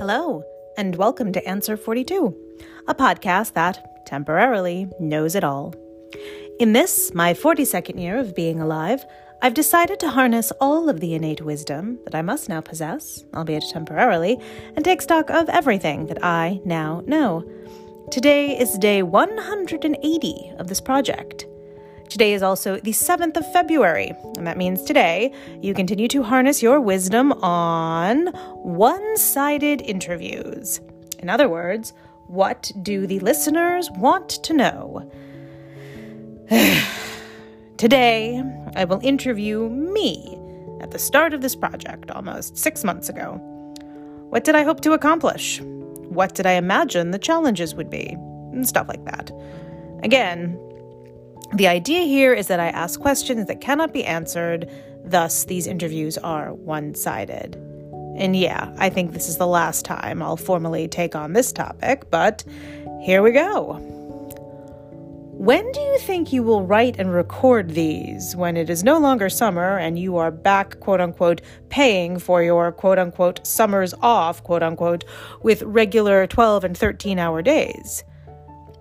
Hello, and welcome to Answer 42, a podcast that temporarily knows it all. In this, my 42nd year of being alive, I've decided to harness all of the innate wisdom that I must now possess, albeit temporarily, and take stock of everything that I now know. Today is day 180 of this project. Today is also the 7th of February, and that means today you continue to harness your wisdom on one sided interviews. In other words, what do the listeners want to know? Today, I will interview me at the start of this project almost six months ago. What did I hope to accomplish? What did I imagine the challenges would be? And stuff like that. Again, the idea here is that I ask questions that cannot be answered, thus, these interviews are one sided. And yeah, I think this is the last time I'll formally take on this topic, but here we go. When do you think you will write and record these when it is no longer summer and you are back, quote unquote, paying for your quote unquote summers off, quote unquote, with regular 12 and 13 hour days?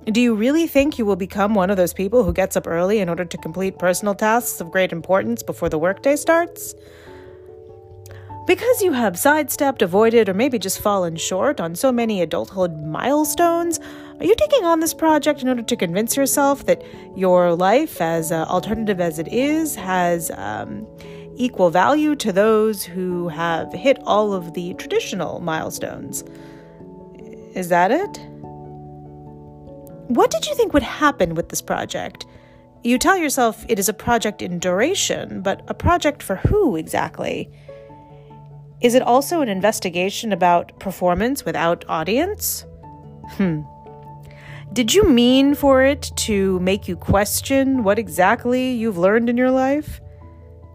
Do you really think you will become one of those people who gets up early in order to complete personal tasks of great importance before the workday starts? Because you have sidestepped, avoided, or maybe just fallen short on so many adulthood milestones, are you taking on this project in order to convince yourself that your life, as uh, alternative as it is, has um, equal value to those who have hit all of the traditional milestones? Is that it? What did you think would happen with this project? You tell yourself it is a project in duration, but a project for who exactly? Is it also an investigation about performance without audience? Hmm. Did you mean for it to make you question what exactly you've learned in your life?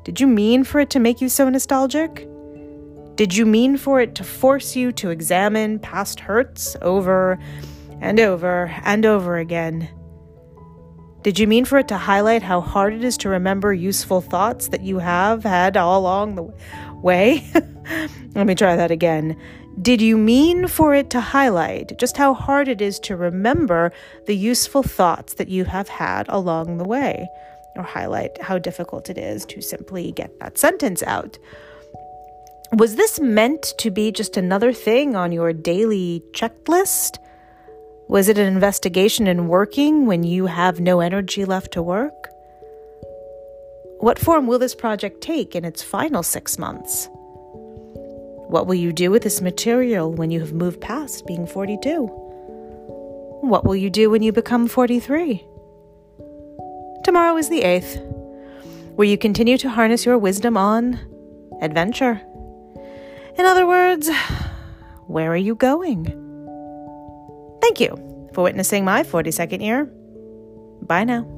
Did you mean for it to make you so nostalgic? Did you mean for it to force you to examine past hurts over and over and over again. Did you mean for it to highlight how hard it is to remember useful thoughts that you have had all along the way? Let me try that again. Did you mean for it to highlight just how hard it is to remember the useful thoughts that you have had along the way? Or highlight how difficult it is to simply get that sentence out? Was this meant to be just another thing on your daily checklist? Was it an investigation in working when you have no energy left to work? What form will this project take in its final six months? What will you do with this material when you have moved past being 42? What will you do when you become 43? Tomorrow is the 8th, where you continue to harness your wisdom on adventure. In other words, where are you going? Thank you for witnessing my 42nd year. Bye now.